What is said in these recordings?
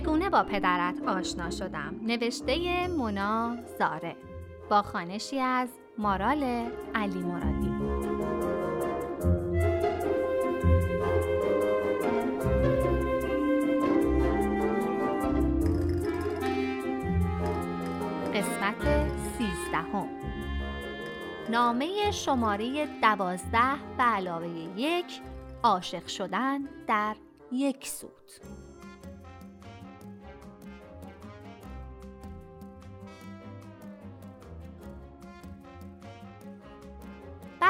چگونه با پدرت آشنا شدم؟ نوشته مونا زاره با خانشی از مارال علی مرادی. قسمت سیزدهم. نامه شماره دوازده به علاوه یک عاشق شدن در یک سوت.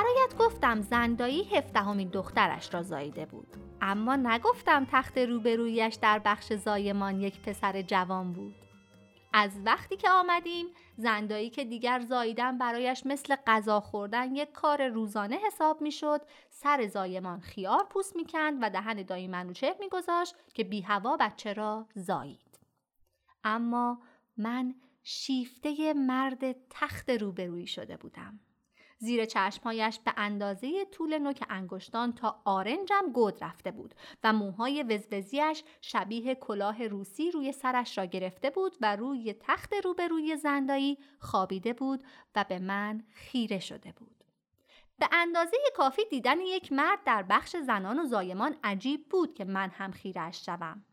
برایت گفتم زندایی هفدهمین دخترش را زاییده بود. اما نگفتم تخت روبرویش در بخش زایمان یک پسر جوان بود. از وقتی که آمدیم زندایی که دیگر زاییدن برایش مثل غذا خوردن یک کار روزانه حساب می‌شد سر زایمان خیار پوست می‌کند و دهن دایی منوچه میگذاشت که بی هوا بچه را زایید. اما من شیفته مرد تخت روبرویی شده بودم. زیر چشمهایش به اندازه طول نوک انگشتان تا آرنجم گود رفته بود و موهای وزوزیش شبیه کلاه روسی روی سرش را گرفته بود و روی تخت روبروی زندایی خوابیده بود و به من خیره شده بود. به اندازه کافی دیدن یک مرد در بخش زنان و زایمان عجیب بود که من هم خیرش شوم.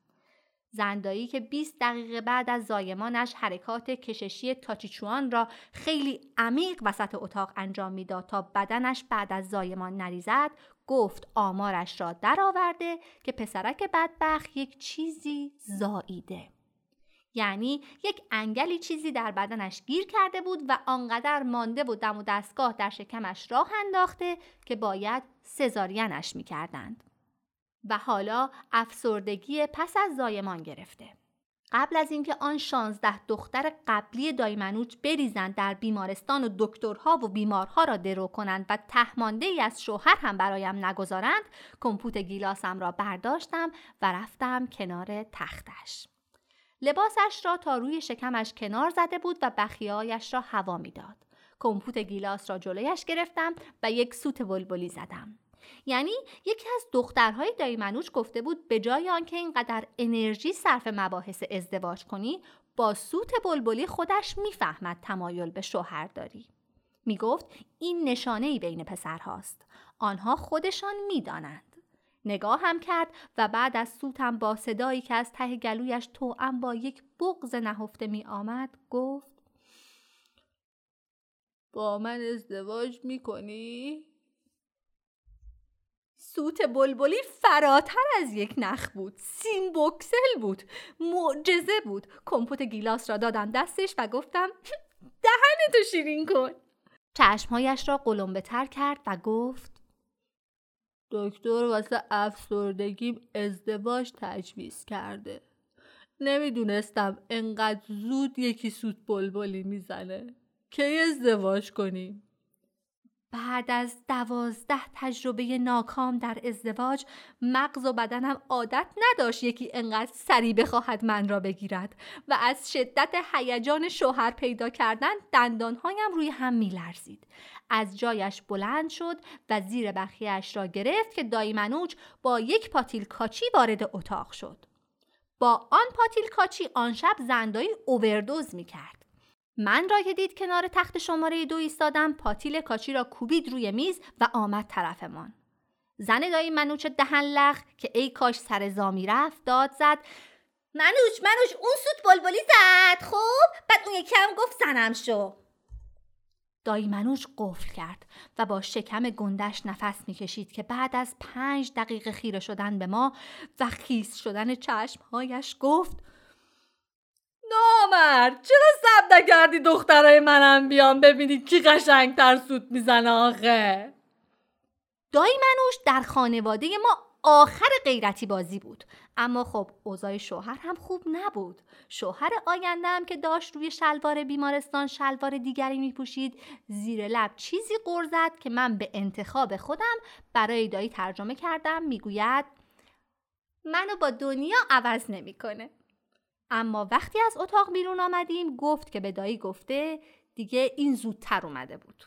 زندایی که 20 دقیقه بعد از زایمانش حرکات کششی تاچیچوان را خیلی عمیق وسط اتاق انجام می‌داد تا بدنش بعد از زایمان نریزد گفت آمارش را درآورده که پسرک بدبخت یک چیزی زاییده یعنی یک انگلی چیزی در بدنش گیر کرده بود و آنقدر مانده و دم و دستگاه در شکمش راه انداخته که باید سزارینش می‌کردند. و حالا افسردگی پس از زایمان گرفته. قبل از اینکه آن شانزده دختر قبلی دایمنوچ بریزند در بیمارستان و دکترها و بیمارها را درو کنند و تهمانده ای از شوهر هم برایم نگذارند کمپوت گیلاسم را برداشتم و رفتم کنار تختش. لباسش را تا روی شکمش کنار زده بود و بخیهایش را هوا می‌داد. کمپوت گیلاس را جلویش گرفتم و یک سوت بلبلی زدم. یعنی یکی از دخترهای دایی منوش گفته بود به جای آنکه اینقدر انرژی صرف مباحث ازدواج کنی با سوت بلبلی خودش می‌فهمد تمایل به شوهر داری. می‌گفت این نشانه ای بین پسرهاست. آنها خودشان می‌دانند. نگاه هم کرد و بعد از سوتم با صدایی که از ته گلویش توأم با یک بغز نهفته می آمد گفت با من ازدواج می کنی؟ سوت بلبلی فراتر از یک نخ بود. سیم بوکسل بود. معجزه بود. کمپوت گیلاس را دادم دستش و گفتم دهنتو شیرین کن. چشمهایش را قلمبه تر کرد و گفت دکتر واسه افسردگیم ازدواج تجویز کرده. نمی‌دونستم انقدر زود یکی سوت بلبلی می‌زنه. کی ازدواج کنیم؟ بعد از دوازده تجربه ناکام در ازدواج مغز و بدنم عادت نداشت یکی انقدر سری بخواهد من را بگیرد و از شدت هیجان شوهر پیدا کردن دندانهایم روی هم میلرزید از جایش بلند شد و زیر بخیهش را گرفت که دایی منوچ با یک پاتیل کاچی وارد اتاق شد با آن پاتیل کاچی آن شب زندایی اووردوز می کرد. من را که دید کنار تخت شماره دو ایستادم پاتیل کاچی را کوبید روی میز و آمد طرفمان. زن دایی منوچ دهن لغ که ای کاش سر زامی رفت داد زد منوچ منوچ اون سوت بلبلی زد خب بعد اون یکی هم گفت زنم شو. دایی منوچ قفل کرد و با شکم گندش نفس می‌کشید که بعد از پنج دقیقه خیره شدن به ما و خیس شدن چشمهایش گفت نامرد. چرا سب نکردی دخترای منم بیان ببینی کی قشنگتر سود می‌زنه آخه؟ دایی منوش در خانواده ما آخر غیرتی بازی بود. اما خب اوضاع شوهر هم خوب نبود. شوهر آیندهم که داشت روی شلوار بیمارستان شلوار دیگری میپوشید زیر لب چیزی قرزد که من به انتخاب خودم برای دایی ترجمه کردم می‌گوید منو با دنیا عوض نمی‌کنه. اما وقتی از اتاق بیرون آمدیم گفت که به دایی گفته دیگه این زودتر اومده بود.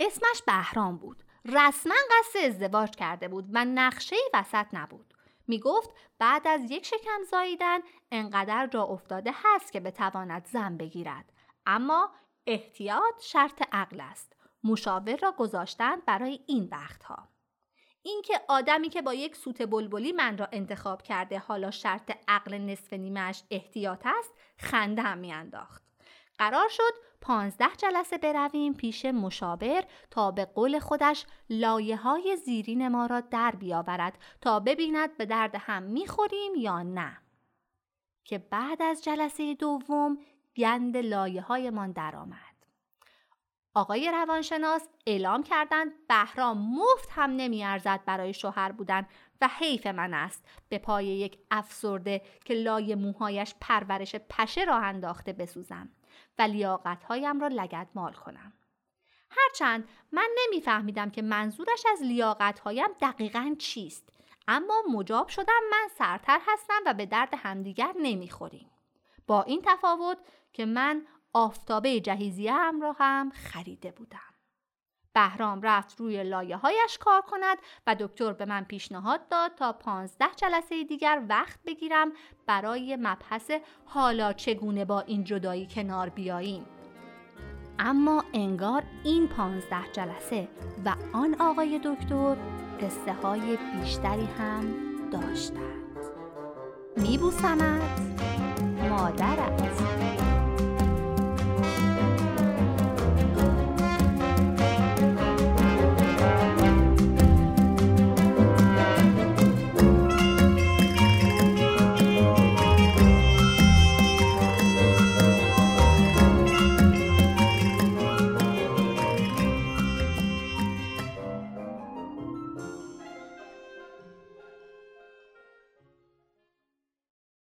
اسمش بهرام بود. رسما قصد ازدواج کرده بود و نقشه وسط نبود. می گفت بعد از یک شکم زاییدن انقدر جا افتاده هست که بتواند زن بگیرد. اما احتیاط شرط عقل است. مشاور را گذاشتند برای این وقتها اینکه آدمی که با یک سوت بلبلی من را انتخاب کرده حالا شرط عقل نصف نیمش احتیاط است خنده هم میانداخت. قرار شد پانزده جلسه برویم پیش مشاور تا به قول خودش لایه های زیرین ما را در بیاورد تا ببیند به درد هم می‌خوریم یا نه. که بعد از جلسه دوم گند لایه های من درآمد. آقای روانشناس اعلام کردند بهرام مفت هم نمیارزد برای شوهر بودن و حیف من است به پای یک افسرده که لای موهایش پرورش پشه را انداخته بسوزم و لیاقتهایم را لگدمال کنم. هرچند من نمیفهمیدم که منظورش از لیاقتهایم دقیقا چیست اما مجاب شدم من سرتر هستم و به درد همدیگر نمی‌خوریم. با این تفاوت که من آفتابه جهیزیه هم را هم خریده بودم. بهرام رفت روی لایه هایش کار کند و دکتر به من پیشنهاد داد تا پانزده جلسه دیگر وقت بگیرم برای مبحث حالا چگونه با این جدایی کنار بیاییم. اما انگار این پانزده جلسه و آن آقای دکتر قصه های بیشتری هم داشتند. میبوسمت مادرت